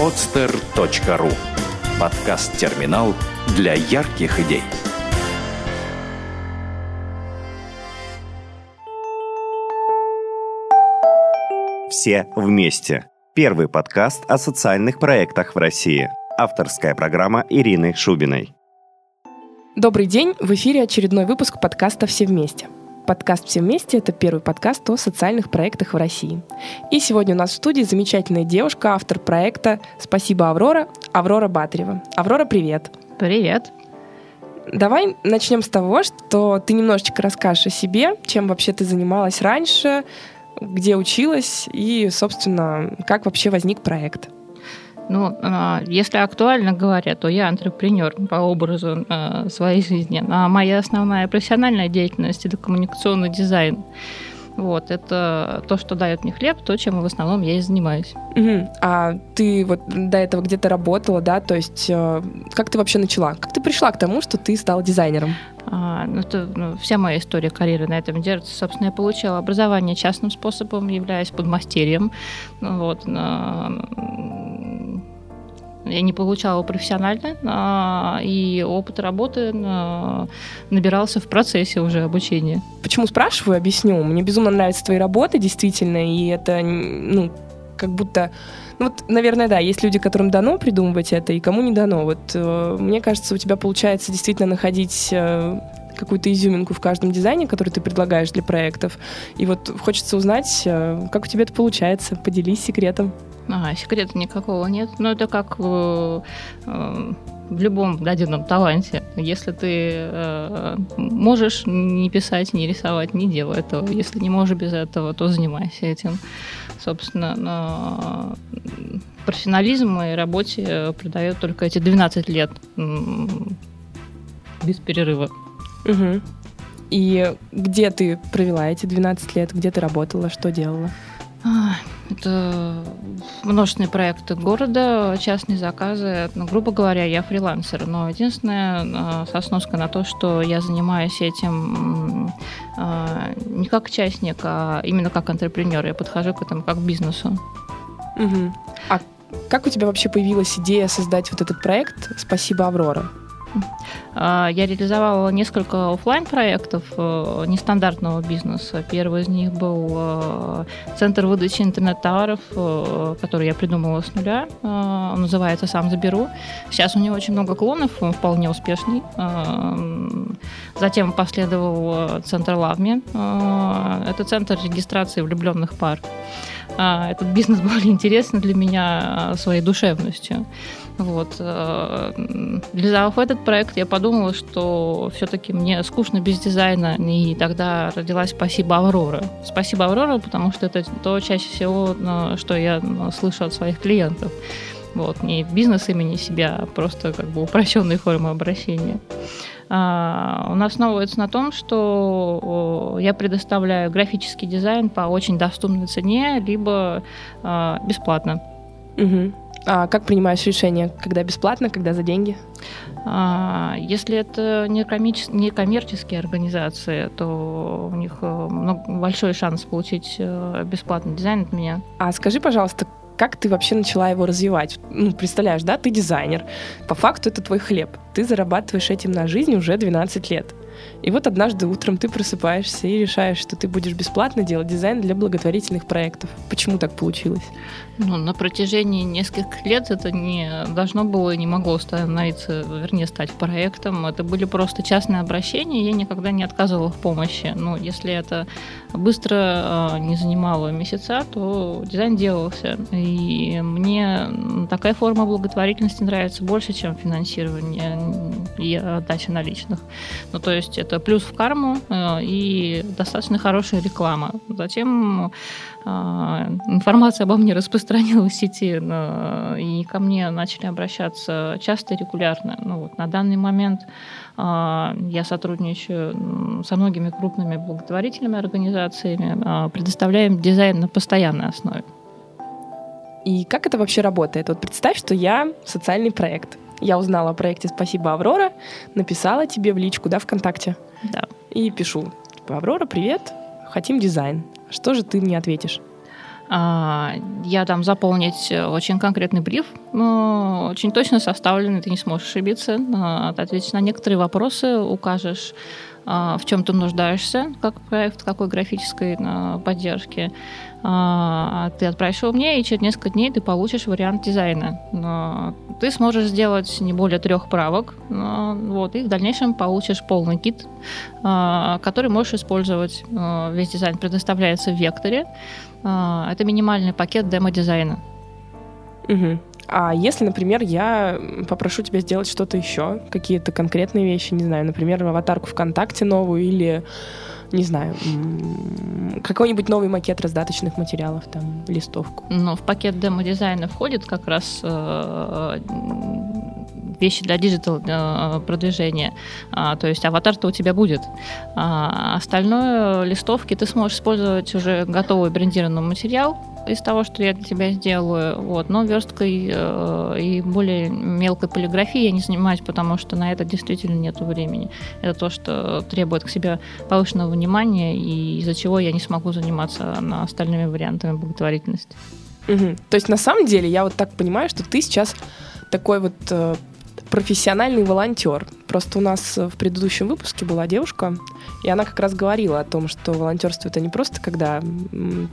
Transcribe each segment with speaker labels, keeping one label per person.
Speaker 1: podster.ru Подкаст-терминал для ярких идей.
Speaker 2: Все вместе. Первый подкаст о социальных проектах в России. Авторская программа Ирины Шубиной.
Speaker 3: Добрый день! В эфире очередной выпуск подкаста «Все вместе». Подкаст «Все вместе» — это первый подкаст о социальных проектах в России. И сегодня у нас в студии замечательная девушка, автор проекта «Спасибо, Аврора», Аврора Батарева. Аврора, привет!
Speaker 4: Привет!
Speaker 3: Давай начнем с того, что ты немножечко расскажешь о себе, чем вообще ты занималась раньше, где училась и, собственно, как вообще возник проект.
Speaker 4: Ну, а, если актуально говоря, то я антрепренер по образу а, своей жизни. А моя основная профессиональная деятельность – это коммуникационный дизайн. Вот, это то, что дает мне хлеб, то, чем в основном я и занимаюсь.
Speaker 3: Угу. А ты вот до этого где-то работала, да? То есть э, как ты вообще начала? Как ты пришла к тому, что ты стала дизайнером?
Speaker 4: А, ну, это ну, вся моя история карьеры на этом держится. Собственно, я получила образование частным способом, являясь подмастерьем. Вот, я не получала профессионально, а, и опыт работы а, набирался в процессе уже обучения.
Speaker 3: Почему спрашиваю, объясню. Мне безумно нравятся твои работы, действительно, и это, ну, как будто... Ну, вот, наверное, да, есть люди, которым дано придумывать это, и кому не дано. Вот э, мне кажется, у тебя получается действительно находить э, какую-то изюминку в каждом дизайне, который ты предлагаешь для проектов. И вот хочется узнать, э, как у тебя это получается. Поделись секретом.
Speaker 4: А, секрета никакого нет. Но это как э, в любом даденном таланте. Если ты э, можешь не писать, не рисовать, не делай этого. Если не можешь без этого, то занимайся этим. Собственно, но профессионализм моей работе придает только эти 12 лет без перерыва.
Speaker 3: Угу. И где ты провела эти 12 лет? Где ты работала? Что делала?
Speaker 4: Это множественные проекты города, частные заказы. Ну, грубо говоря, я фрилансер. Но единственное, а, со сноской на то, что я занимаюсь этим а, не как частник, а именно как антрепренер. Я подхожу к этому как к бизнесу.
Speaker 3: Угу. А как у тебя вообще появилась идея создать вот этот проект «Спасибо, Аврора»?
Speaker 4: А, я реализовала несколько офлайн проектов э, нестандартного бизнеса. Первый из них был э, центр выдачи интернет-товаров, э, который я придумала с нуля. Он называется «Сам заберу». Сейчас у него очень много клонов, он вполне успешный. Затем последовал центр «Лавми». Это центр регистрации влюбленных пар. Этот бизнес был интересен для меня своей душевностью. Вот. Э, реализовав этот проект, я подумала, что все-таки мне скучно без дизайна, и тогда родилась «Спасибо, Аврора». «Спасибо, Аврора», потому что это то чаще всего, э, что я э, слышу от своих клиентов. Вот, не бизнес имени себя, а просто как бы упрощенные формы обращения. А, он основывается на том, что я предоставляю графический дизайн по очень доступной цене, либо а, бесплатно.
Speaker 3: Угу. А как принимаешь решение, когда бесплатно, когда за деньги?
Speaker 4: А, если это не, коммерческие организации, то у них э, большой шанс получить э, бесплатный дизайн от меня.
Speaker 3: А скажи, пожалуйста, как ты вообще начала его развивать? Ну, представляешь, да, ты дизайнер. По факту это твой хлеб. Ты зарабатываешь этим на жизнь уже 12 лет. И вот однажды утром ты просыпаешься и решаешь, что ты будешь бесплатно делать дизайн для благотворительных проектов. Почему так получилось?
Speaker 4: Ну, на протяжении нескольких лет это не должно было и не могло становиться, вернее, стать проектом. Это были просто частные обращения, я никогда не отказывала в помощи. Но если это быстро э, не занимало месяца, то дизайн делался. И мне такая форма благотворительности нравится больше, чем финансирование и отдача наличных. Ну, то есть это плюс в карму э, и достаточно хорошая реклама. Затем а, информация обо мне распространилась в сети, и ко мне начали обращаться часто и регулярно. Ну, вот, на данный момент я сотрудничаю со многими крупными благотворительными организациями, предоставляем дизайн на постоянной основе.
Speaker 3: И как это вообще работает? Вот представь, что я социальный проект. Я узнала о проекте «Спасибо, Аврора», написала тебе в личку, да, ВКонтакте?
Speaker 4: Да.
Speaker 3: И пишу, типа, Аврора, привет, хотим дизайн. Что же ты мне ответишь?
Speaker 4: А, я дам заполнить очень конкретный бриф, но очень точно составленный, ты не сможешь ошибиться. А, ответишь на некоторые вопросы, укажешь, а, в чем ты нуждаешься, как проект, какой графической поддержки. Ты отправишь его мне, и через несколько дней ты получишь вариант дизайна. Ты сможешь сделать не более трех правок, вот, и в дальнейшем получишь полный кит, который можешь использовать. Весь дизайн предоставляется в векторе. А, это минимальный пакет демо-дизайна.
Speaker 3: Угу. А если, например, я попрошу тебя сделать что-то еще, какие-то конкретные вещи, не знаю, например, аватарку ВКонтакте новую или, не знаю, какой-нибудь новый макет раздаточных материалов, там, листовку.
Speaker 4: Но в пакет демо-дизайна входит как раз э, вещи для digital э, продвижения. А, то есть аватар-то у тебя будет. А остальное листовки ты сможешь использовать уже готовый брендированный материал из того, что я для тебя сделаю. Вот. Но версткой э, и более мелкой полиграфией я не занимаюсь, потому что на это действительно нет времени. Это то, что требует к себе повышенного внимания, и из-за чего я не смогу заниматься на остальными вариантами благотворительности.
Speaker 3: Угу. То есть на самом деле я вот так понимаю, что ты сейчас такой вот э, профессиональный волонтер. Просто у нас в предыдущем выпуске была девушка, и она как раз говорила о том, что волонтерство это не просто когда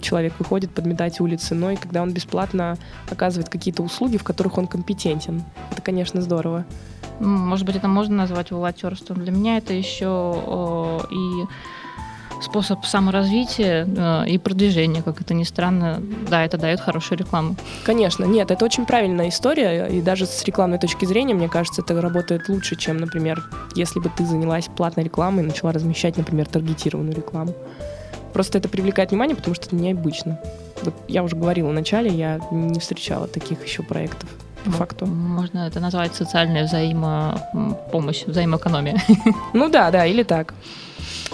Speaker 3: человек выходит подметать улицы, но и когда он бесплатно оказывает какие-то услуги, в которых он компетентен. Это, конечно, здорово.
Speaker 4: Может быть, это можно назвать волонтерством. Для меня это еще и способ саморазвития э, и продвижения, как это ни странно. Да, это дает хорошую рекламу.
Speaker 3: Конечно, нет, это очень правильная история, и даже с рекламной точки зрения, мне кажется, это работает лучше, чем, например, если бы ты занялась платной рекламой и начала размещать, например, таргетированную рекламу. Просто это привлекает внимание, потому что это необычно. Вот я уже говорила в начале, я не встречала таких еще проектов по ну, факту.
Speaker 4: Можно это назвать социальная взаимопомощь, взаимоэкономия.
Speaker 3: Ну да, да, или так.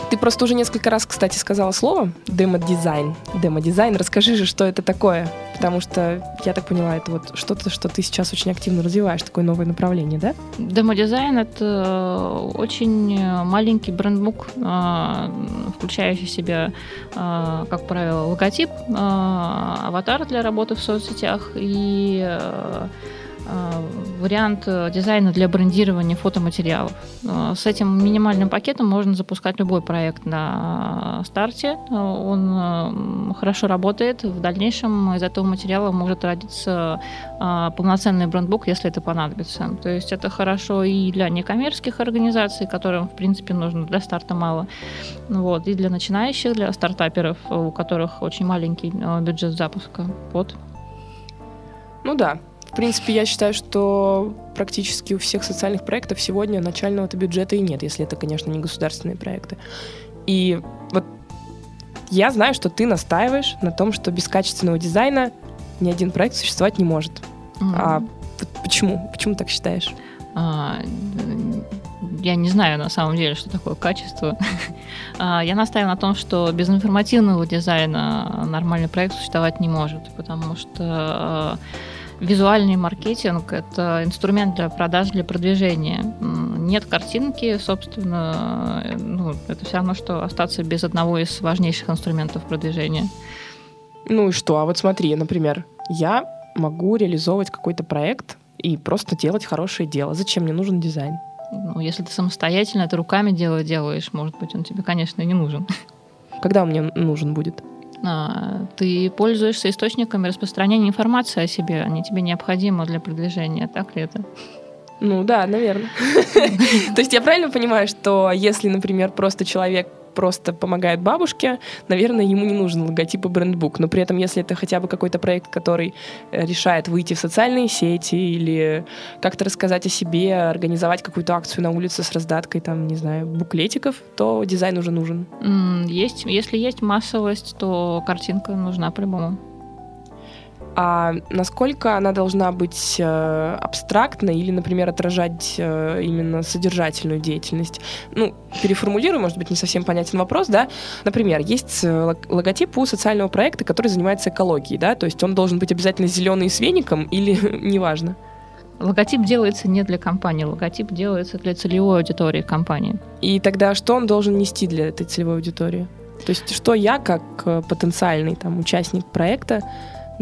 Speaker 3: Ты просто уже несколько раз, кстати, сказала слово демо-дизайн. Демо-дизайн. Расскажи же, что это такое. Потому что, я так поняла, это вот что-то, что ты сейчас очень активно развиваешь, такое новое направление, да?
Speaker 4: Демо-дизайн — это очень маленький брендбук, а, включающий в себя, как правило, логотип, аватар для работы в соцсетях и Э, вариант э, дизайна для брендирования фотоматериалов. Э, с этим минимальным пакетом можно запускать любой проект на старте. Он хорошо работает. В дальнейшем из этого материала может родиться полноценный брендбук, если это понадобится. То есть это хорошо и для некоммерческих организаций, которым, в принципе, нужно для старта мало. Вот. И для начинающих, для стартаперов, у которых очень маленький бюджет запуска. Вот.
Speaker 3: Ну да, в принципе, я считаю, что практически у всех социальных проектов сегодня начального-то бюджета и нет, если это, конечно, не государственные проекты. И вот я знаю, что ты настаиваешь на том, что без качественного дизайна ни один проект существовать не может. Mm-hmm. А почему? Почему так считаешь? А,
Speaker 4: я не знаю на самом деле, что такое качество. А, я настаиваю на том, что без информативного дизайна нормальный проект существовать не может, потому что Визуальный маркетинг – это инструмент для продаж, для продвижения. Нет картинки, собственно, ну, это все равно, что остаться без одного из важнейших инструментов продвижения.
Speaker 3: Ну и что? А вот смотри, например, я могу реализовывать какой-то проект и просто делать хорошее дело. Зачем мне нужен дизайн?
Speaker 4: Ну, если ты самостоятельно это руками дело делаешь, может быть, он тебе, конечно, и не нужен.
Speaker 3: Когда он мне нужен будет?
Speaker 4: А, ты пользуешься источниками распространения информации о себе, они тебе необходимы для продвижения, так ли это?
Speaker 3: Ну да, наверное. То есть я правильно понимаю, что если, например, просто человек просто помогает бабушке, наверное, ему не нужен логотип и брендбук. Но при этом, если это хотя бы какой-то проект, который э, решает выйти в социальные сети или как-то рассказать о себе, организовать какую-то акцию на улице с раздаткой, там, не знаю, буклетиков, то дизайн уже нужен.
Speaker 4: Есть, если есть массовость, то картинка нужна по-любому
Speaker 3: а насколько она должна быть э, абстрактной или, например, отражать э, именно содержательную деятельность? Ну, переформулирую, может быть, не совсем понятен вопрос, да? Например, есть э, логотип у социального проекта, который занимается экологией, да? То есть он должен быть обязательно зеленый с веником или неважно?
Speaker 4: Логотип делается не для компании, логотип делается для целевой аудитории компании.
Speaker 3: И тогда что он должен нести для этой целевой аудитории? То есть что я, как э, потенциальный там, участник проекта,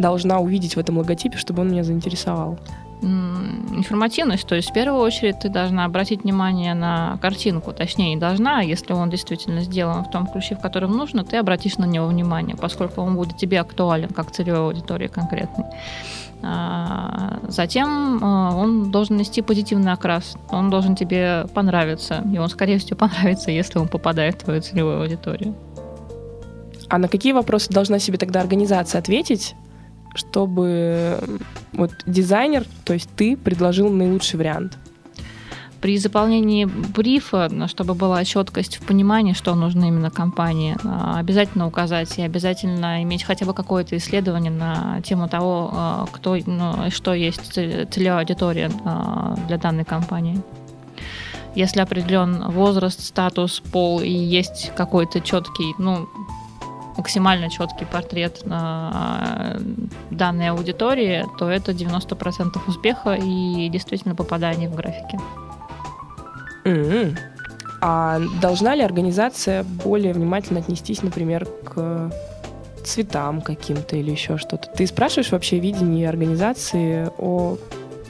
Speaker 3: должна увидеть в этом логотипе, чтобы он меня заинтересовал?
Speaker 4: информативность. То есть в первую очередь ты должна обратить внимание на картинку, точнее не должна, а если он действительно сделан в том ключе, в котором нужно, ты обратишь на него внимание, поскольку он будет тебе актуален как целевой аудитории конкретной. А, затем а, он должен нести позитивный окрас, он должен тебе понравиться, и он, скорее всего, понравится, если он попадает в твою целевую аудиторию.
Speaker 3: А на какие вопросы должна себе тогда организация ответить, чтобы вот дизайнер, то есть ты, предложил наилучший вариант?
Speaker 4: При заполнении брифа, чтобы была четкость в понимании, что нужно именно компании, а, обязательно указать и обязательно иметь хотя бы какое-то исследование на тему того, а, кто, ну, что есть целевая аудитория а, для данной компании. Если определен возраст, статус, пол и есть какой-то четкий, ну, максимально четкий портрет на данной аудитории, то это 90% успеха и действительно попадание в графики.
Speaker 3: Mm-hmm. А должна ли организация более внимательно отнестись, например, к цветам каким-то или еще что-то? Ты спрашиваешь вообще видение организации о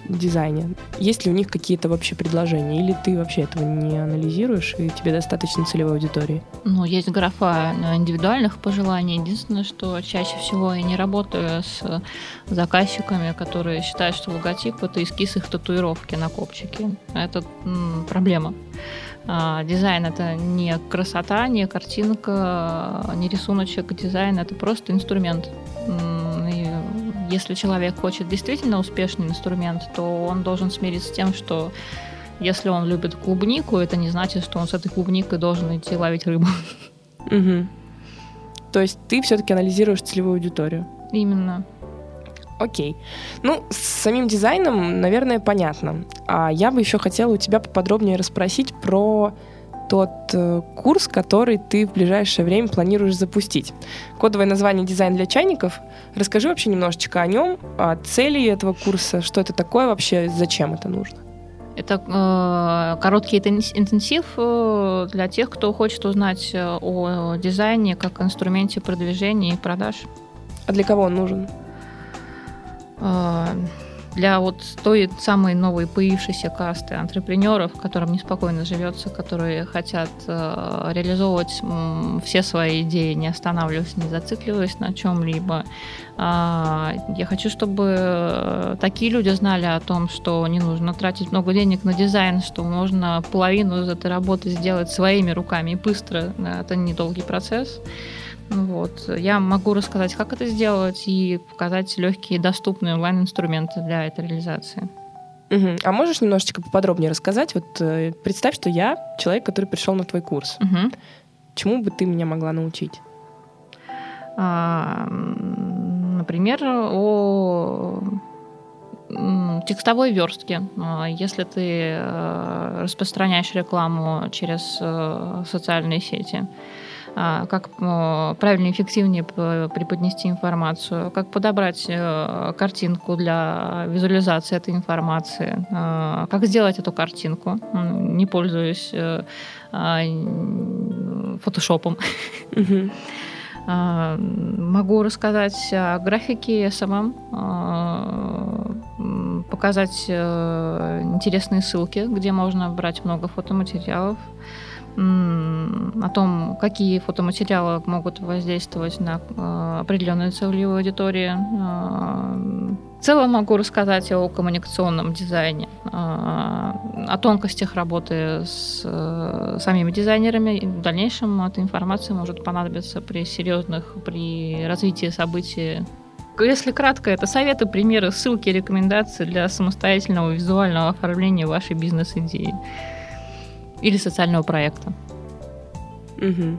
Speaker 3: дизайне. Есть ли у них какие-то вообще предложения? Или ты вообще этого не анализируешь, и тебе достаточно целевой аудитории?
Speaker 4: Ну, есть графа индивидуальных пожеланий. Единственное, что чаще всего я не работаю с заказчиками, которые считают, что логотип — это эскиз их татуировки на копчике. Это м, проблема. А, дизайн это не красота, не картинка, не рисуночек. Дизайн это просто инструмент. Если человек хочет действительно успешный инструмент, то он должен смириться с тем, что если он любит клубнику, это не значит, что он с этой клубникой должен идти ловить рыбу.
Speaker 3: Угу. То есть ты все-таки анализируешь целевую аудиторию?
Speaker 4: Именно.
Speaker 3: Окей. Ну, с самим дизайном, наверное, понятно. А я бы еще хотела у тебя поподробнее расспросить про тот э, курс, который ты в ближайшее время планируешь запустить. Кодовое название «Дизайн для чайников». Расскажи вообще немножечко о нем, о цели этого курса, что это такое вообще, зачем это нужно.
Speaker 4: Это э, короткий интенсив э, для тех, кто хочет узнать э, о дизайне как инструменте продвижения и продаж.
Speaker 3: А для кого он нужен?
Speaker 4: Э, для вот той самой новой появившейся касты антрепренеров, которым неспокойно живется, которые хотят э, реализовывать э, все свои идеи, не останавливаясь, не зацикливаясь на чем-либо. Э, я хочу, чтобы такие люди знали о том, что не нужно тратить много денег на дизайн, что можно половину из этой работы сделать своими руками и быстро. Это недолгий процесс. Вот. Я могу рассказать, как это сделать, и показать легкие доступные онлайн-инструменты для этой реализации.
Speaker 3: Угу. А можешь немножечко поподробнее рассказать? Вот э, представь, что я человек, который пришел на твой курс.
Speaker 4: Угу.
Speaker 3: Чему бы ты меня могла научить?
Speaker 4: А, например, о текстовой верстке. А, если ты э, распространяешь рекламу через э, социальные сети, как правильно и эффективнее преподнести информацию, как подобрать э, картинку для визуализации этой информации, а, как сделать эту картинку, не пользуясь э, а, фотошопом. Могу рассказать о графике SMM, показать э, интересные ссылки, где можно брать много фотоматериалов, о том, какие фотоматериалы могут воздействовать на э, определенную целевую аудиторию. Э, в целом могу рассказать о коммуникационном дизайне, э, о тонкостях работы с самими дизайнерами. И в дальнейшем эта информация может понадобиться при серьезных, при развитии событий если кратко, это советы, примеры, ссылки, рекомендации для самостоятельного визуального оформления вашей бизнес-идеи или социального проекта.
Speaker 3: Угу.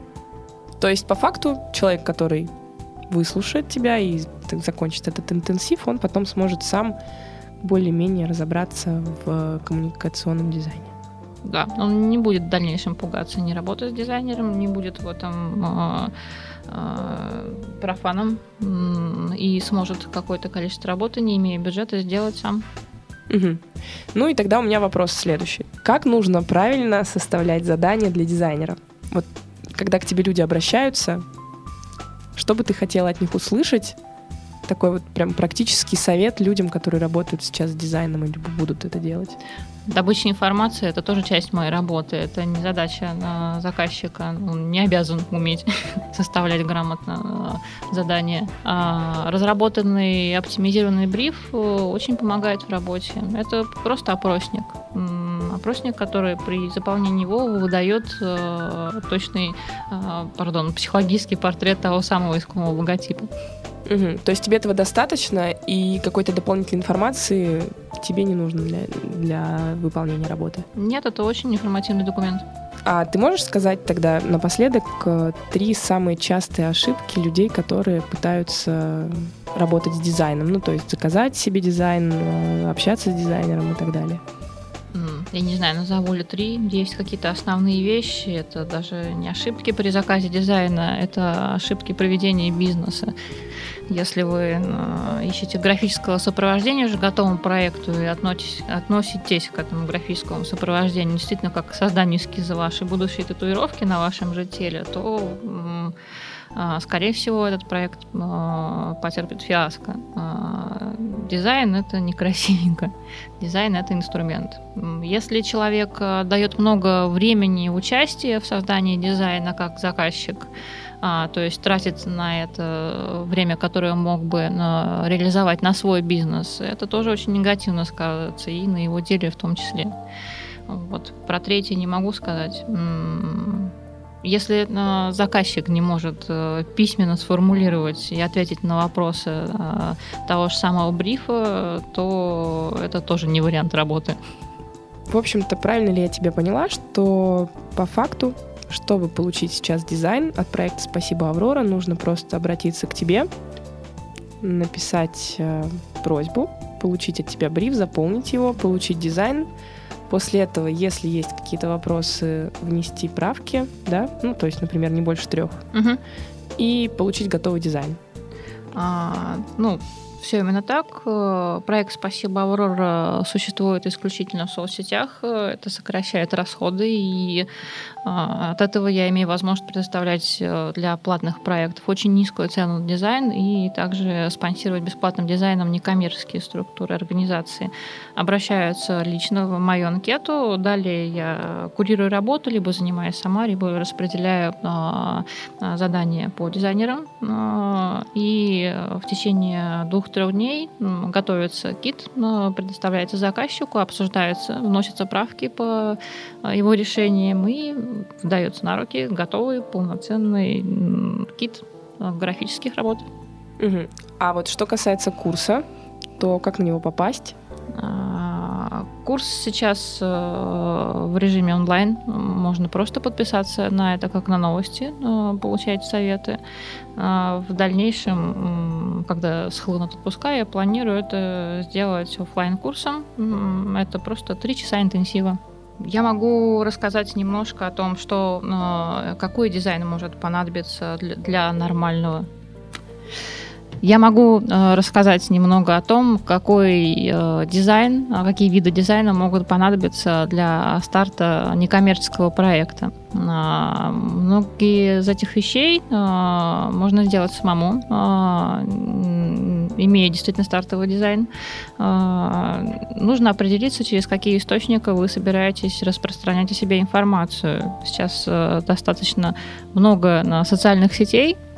Speaker 3: То есть, по факту, человек, который выслушает тебя и закончит этот интенсив, он потом сможет сам более-менее разобраться в коммуникационном дизайне.
Speaker 4: Да, он не будет в дальнейшем пугаться не работать с дизайнером, не будет в этом э, э, профаном и сможет какое-то количество работы, не имея бюджета, сделать сам.
Speaker 3: Угу. Ну и тогда у меня вопрос следующий. Как нужно правильно составлять задания для дизайнера? Вот когда к тебе люди обращаются, что бы ты хотела от них услышать? Такой вот прям практический совет людям, которые работают сейчас с дизайном или будут это делать.
Speaker 4: Добыча информации – это тоже часть моей работы. Это не задача на заказчика. Он не обязан уметь составлять грамотно э, задание. А разработанный и оптимизированный бриф э, очень помогает в работе. Это просто опросник. Опросник, который при заполнении его выдает э, точный, пардон, психологический портрет того самого искомого логотипа.
Speaker 3: Угу. То есть тебе этого достаточно, и какой-то дополнительной информации тебе не нужно для, для выполнения работы?
Speaker 4: Нет, это очень информативный документ.
Speaker 3: А ты можешь сказать тогда напоследок э, три самые частые ошибки людей, которые пытаются работать с дизайном? Ну, то есть заказать себе дизайн, э, общаться с дизайнером и так далее.
Speaker 4: Я не знаю, назову ли три. Есть какие-то основные вещи. Это даже не ошибки при заказе дизайна, это ошибки проведения бизнеса. Если вы э, ищете графического сопровождения уже готовому проекту и относитесь, относитесь к этому графическому сопровождению действительно как к созданию эскиза вашей будущей татуировки на вашем же теле, то э, скорее всего, этот проект э, потерпит фиаско. Дизайн это некрасивенько. Дизайн это инструмент. Если человек дает много времени и участия в создании дизайна как заказчик, а, то есть тратит на это время, которое мог бы на, реализовать на свой бизнес, это тоже очень негативно скажется и на его деле в том числе. Вот про третье не могу сказать. Если э, заказчик не может э, письменно сформулировать и ответить на вопросы э, того же самого брифа, то это тоже не вариант работы.
Speaker 3: В общем-то, правильно ли я тебя поняла, что по факту чтобы получить сейчас дизайн от проекта «Спасибо, Аврора», нужно просто обратиться к тебе, написать э, просьбу, получить от тебя бриф, заполнить его, получить дизайн. После этого, если есть какие-то вопросы, внести правки, да, ну, то есть, например, не больше трех, угу. и получить готовый дизайн.
Speaker 4: А, ну, все именно так. Э, проект «Спасибо, Аврора» существует исключительно в соцсетях. Э, это сокращает расходы, и а, от этого я имею возможность предоставлять э, для платных проектов очень низкую цену на дизайн и также спонсировать бесплатным дизайном некоммерческие структуры организации. Обращаются лично в мою анкету. Далее я курирую работу, либо занимаюсь сама, либо распределяю задания по дизайнерам. И в течение двух трех дней готовится кит, предоставляется заказчику, обсуждается, вносятся правки по а, его решениям и дается на руки готовый полноценный кит графических работ.
Speaker 3: Угу. А вот что касается курса, то как на него попасть?
Speaker 4: Курс сейчас э, в режиме онлайн. Можно просто подписаться на это, как на новости, э, получать советы. А, в дальнейшем, когда схлынут отпуска, я планирую это сделать офлайн курсом. Это просто три часа интенсива. Я могу рассказать немножко о том, что э, какой дизайн может понадобиться для, для нормального я могу э, рассказать немного о том, какой э, дизайн, а какие виды дизайна могут понадобиться для старта некоммерческого проекта. Э, многие из этих вещей э, можно сделать самому, э, имея действительно стартовый дизайн. Нужно определиться, через какие источники вы собираетесь распространять о себе информацию. Сейчас достаточно много на социальных сетей, а,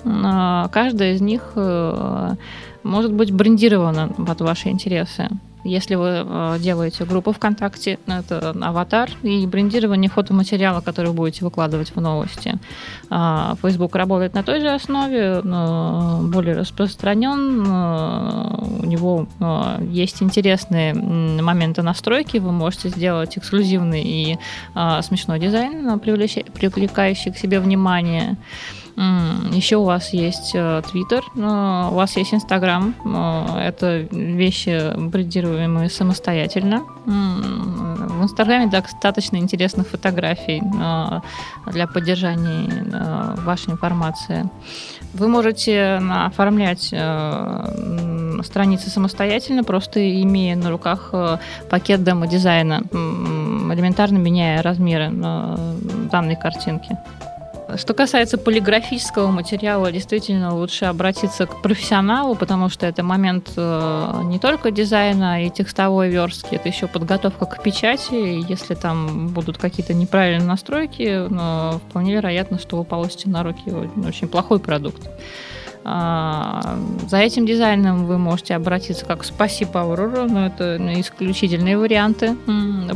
Speaker 4: каждая из них э, может быть брендирована под ваши интересы. Если вы э, делаете группу ВКонтакте, это аватар и брендирование фотоматериала, который будете выкладывать в новости. А, Facebook работает на той же основе, более распространен. У него э, есть интересные моменты настройки. Вы можете сделать эксклюзивный и смешной дизайн, привлекающий к себе внимание. Еще у вас есть э, у вас есть Instagram. Э, это вещи брендируемые самостоятельно. В Инстаграме достаточно интересных фотографий э, для поддержания вашей информации. Вы можете оформлять страницы самостоятельно, просто имея на руках пакет демо-дизайна, элементарно меняя размеры данной картинки. Что касается полиграфического материала, действительно лучше обратиться к профессионалу, потому что это момент э, не только дизайна и текстовой верстки, это еще подготовка к печати. Если там будут какие-то неправильные настройки, вполне вероятно, что вы получите на руки очень плохой продукт. А, за этим дизайном вы можете обратиться как «Спасибо, Аврора», но это исключительные варианты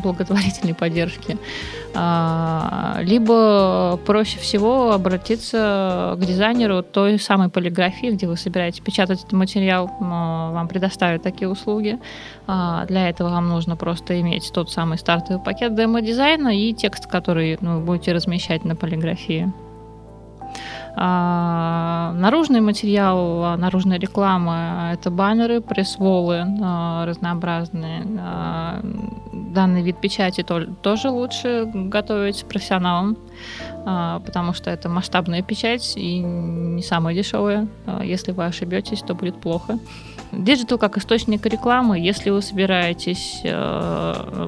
Speaker 4: благотворительной поддержки. А, либо проще всего обратиться к дизайнеру той самой полиграфии, где вы собираетесь печатать этот материал, вам предоставят такие услуги. А, для этого вам нужно просто иметь тот самый стартовый пакет демо-дизайна и текст, который ну, вы будете размещать на полиграфии. А, наружный материал, а, наружная реклама – это баннеры, пресс-воллы а, разнообразные. Данный вид печати то, тоже лучше готовить профессионалам, потому что это масштабная печать и не самая дешевая. Если вы ошибетесь, то будет плохо. Digital как источник рекламы, если вы собираетесь э,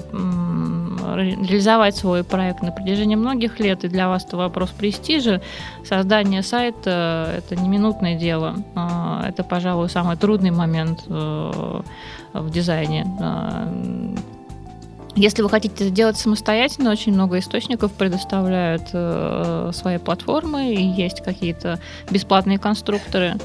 Speaker 4: реализовать свой проект на протяжении многих лет, и для вас это вопрос престижа, создание сайта – это не минутное дело. Э, это, пожалуй, самый трудный момент э, в дизайне если вы хотите это делать самостоятельно, очень много источников предоставляют э, свои платформы, и есть какие-то бесплатные конструкторы.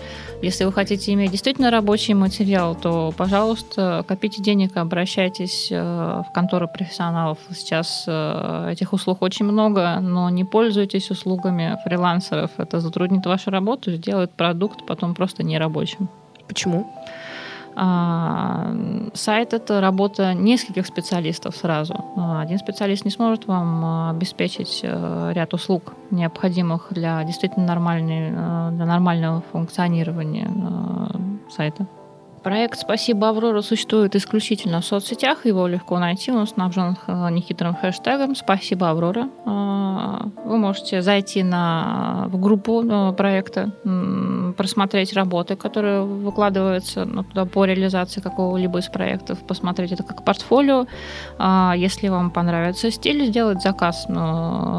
Speaker 4: Если вы хотите иметь действительно рабочий материал, то, пожалуйста, копите денег, обращайтесь э, в конторы профессионалов. Сейчас э, этих услуг очень много, но не пользуйтесь услугами фрилансеров. Это затруднит вашу работу, сделает продукт потом просто нерабочим.
Speaker 3: Почему?
Speaker 4: А, сайт — это работа нескольких специалистов сразу. А, один специалист не сможет вам а, обеспечить э, ряд услуг, необходимых для действительно нормальной, э, для нормального функционирования э, сайта. Проект «Спасибо, Аврора» существует исключительно в соцсетях. Его легко найти. Он снабжен нехитрым хэштегом «Спасибо, Аврора». Вы можете зайти на, в группу проекта, просмотреть работы, которые выкладываются ну, туда по реализации какого-либо из проектов, посмотреть это как портфолио. Если вам понравится стиль, сделать заказ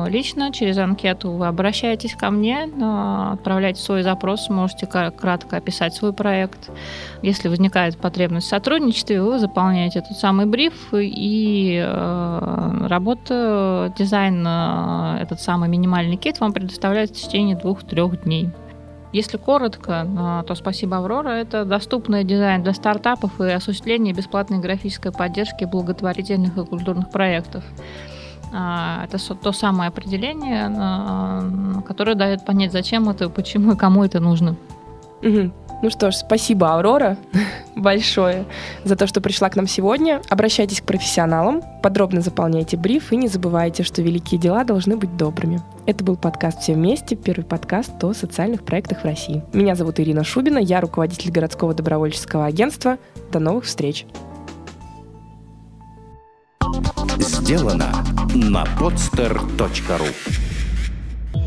Speaker 4: лично через анкету. Вы обращаетесь ко мне, отправляете свой запрос, можете кратко описать свой проект. Если возникает потребность в сотрудничестве, вы заполняете тот самый бриф, и э, работа, дизайн, этот самый минимальный кит вам предоставляется в течение двух-трех дней. Если коротко, э, то спасибо Аврора. Это доступный дизайн для стартапов и осуществление бесплатной графической поддержки благотворительных и культурных проектов. Э, это то самое определение, э, которое дает понять, зачем это, почему и кому это нужно.
Speaker 3: Угу. Ну что ж, спасибо, Аврора, большое за то, что пришла к нам сегодня. Обращайтесь к профессионалам, подробно заполняйте бриф и не забывайте, что великие дела должны быть добрыми. Это был подкаст «Все вместе», первый подкаст о социальных проектах в России. Меня зовут Ирина Шубина, я руководитель городского добровольческого агентства. До новых встреч!
Speaker 1: Сделано на podster.ru